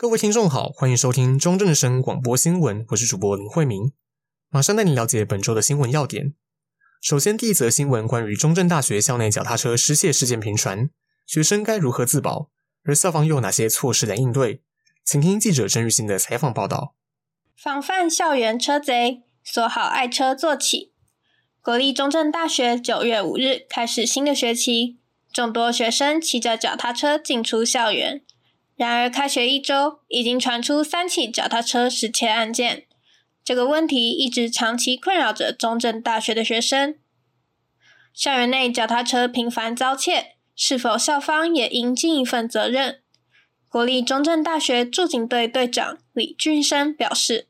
各位听众好，欢迎收听中正声广播新闻，我是主播林慧明，马上带你了解本周的新闻要点。首先，第一则新闻关于中正大学校内脚踏车失窃事件频传，学生该如何自保？而校方又有哪些措施来应对？请听记者郑玉新的采访报道。防范校园车贼，锁好爱车做起。国立中正大学九月五日开始新的学期，众多学生骑着脚踏车进出校园。然而，开学一周，已经传出三起脚踏车失窃案件。这个问题一直长期困扰着中正大学的学生。校园内脚踏车频繁遭窃，是否校方也应尽一份责任？国立中正大学驻警队队长李俊生表示：“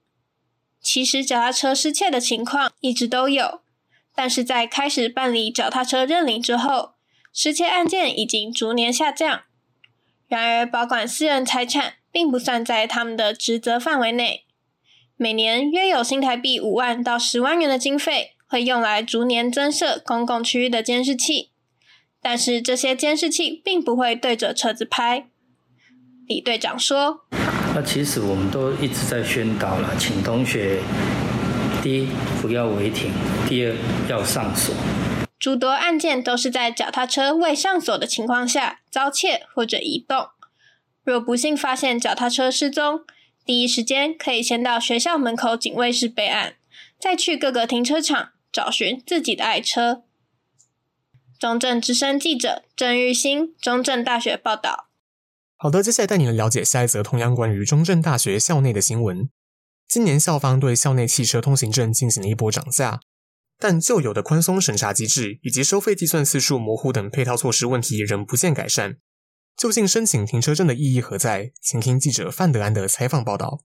其实脚踏车失窃的情况一直都有，但是在开始办理脚踏车认领之后，失窃案件已经逐年下降。”然而，保管私人财产并不算在他们的职责范围内。每年约有新台币五万到十万元的经费会用来逐年增设公共区域的监视器，但是这些监视器并不会对着车子拍。李队长说：“那其实我们都一直在宣导了，请同学第一不要违停，第二要上锁。”诸多案件都是在脚踏车未上锁的情况下遭窃或者移动。若不幸发现脚踏车失踪，第一时间可以先到学校门口警卫室备案，再去各个停车场找寻自己的爱车。中正之声记者郑玉兴，中正大学报道。好的，接下来带你们了解下一则同样关于中正大学校内的新闻。今年校方对校内汽车通行证进行了一波涨价。但旧有的宽松审查机制以及收费计算次数模糊等配套措施问题仍不见改善，究竟申请停车证的意义何在？请听记者范德安的采访报道。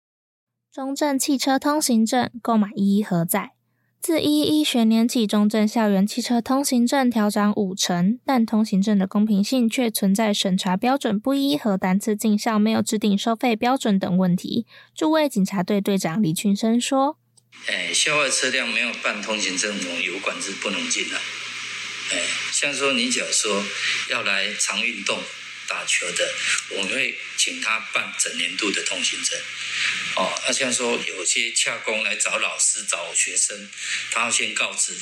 中正汽车通行证购买意义何在？自一一学年起，中正校园汽车通行证调涨五成，但通行证的公平性却存在审查标准不一和单次进校没有制定收费标准等问题。驻卫警察队队长李群生说。哎，校外车辆没有办通行证，我们有管制不能进来。哎，像说你假如说要来常运动、打球的，我们会请他办整年度的通行证。哦，那像说有些洽公来找老师、找学生，他要先告知，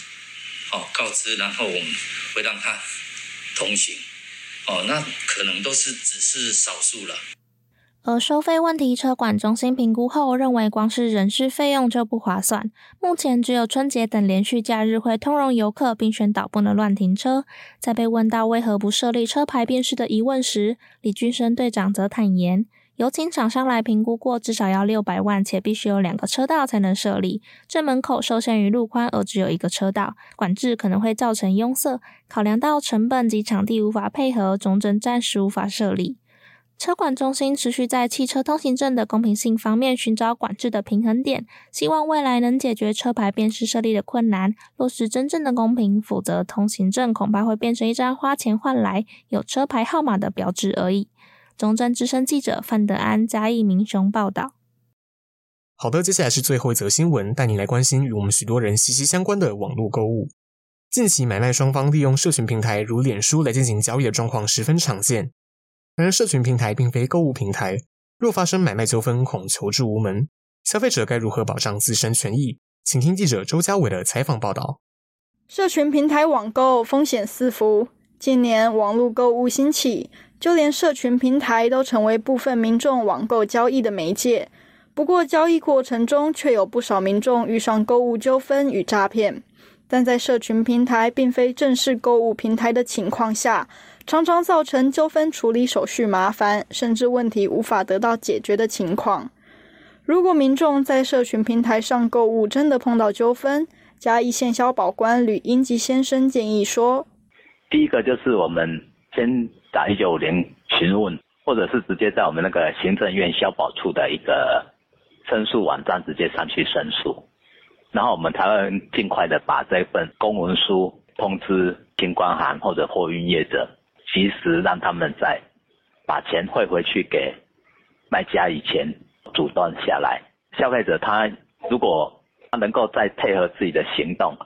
哦，告知，然后我们会让他通行。哦，那可能都是只是少数了。而收费问题，车管中心评估后认为，光是人事费用就不划算。目前只有春节等连续假日会通融游客，并宣导不能乱停车。在被问到为何不设立车牌辨识的疑问时，李俊生队长则坦言，有请厂商来评估过，至少要六百万，且必须有两个车道才能设立。正门口受限于路宽而只有一个车道，管制可能会造成拥塞。考量到成本及场地无法配合，总整暂时无法设立。车管中心持续在汽车通行证的公平性方面寻找管制的平衡点，希望未来能解决车牌辨识设立的困难，落实真正的公平。否则，通行证恐怕会变成一张花钱换来有车牌号码的标志而已。中正之声记者范德安嘉义明雄报道。好的，接下来是最后一则新闻，带你来关心与我们许多人息息相关的网络购物。近期买卖双方利用社群平台如脸书来进行交易的状况十分常见。然而，社群平台并非购物平台，若发生买卖纠纷，恐求助无门。消费者该如何保障自身权益？请听记者周家伟的采访报道。社群平台网购风险四伏，近年网络购物兴起，就连社群平台都成为部分民众网购交易的媒介。不过，交易过程中却有不少民众遇上购物纠纷与诈骗。但在社群平台并非正式购物平台的情况下，常常造成纠纷处理手续麻烦，甚至问题无法得到解决的情况。如果民众在社群平台上购物真的碰到纠纷，嘉义县消保官吕英吉先生建议说：第一个就是我们先打一九五零询问，或者是直接在我们那个行政院消保处的一个申诉网站直接上去申诉，然后我们才会尽快的把这份公文书通知金关行或者货运业者。及时让他们在把钱汇回去给卖家以前阻断下来。消费者他如果他能够再配合自己的行动，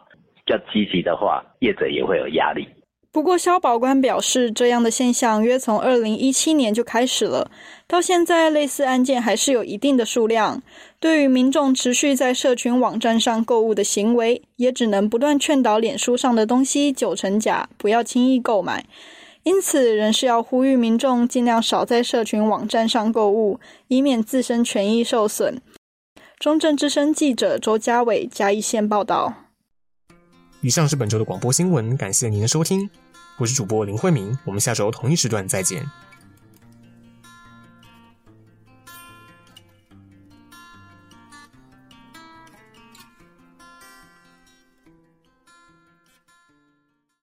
较积极的话，业者也会有压力。不过，萧保官表示，这样的现象约从二零一七年就开始了，到现在类似案件还是有一定的数量。对于民众持续在社群网站上购物的行为，也只能不断劝导脸书上的东西九成假，不要轻易购买。因此，仍是要呼吁民众尽量少在社群网站上购物，以免自身权益受损。中正之声记者周家伟嘉义县报道。以上是本周的广播新闻，感谢您的收听。我是主播林慧明，我们下周同一时段再见。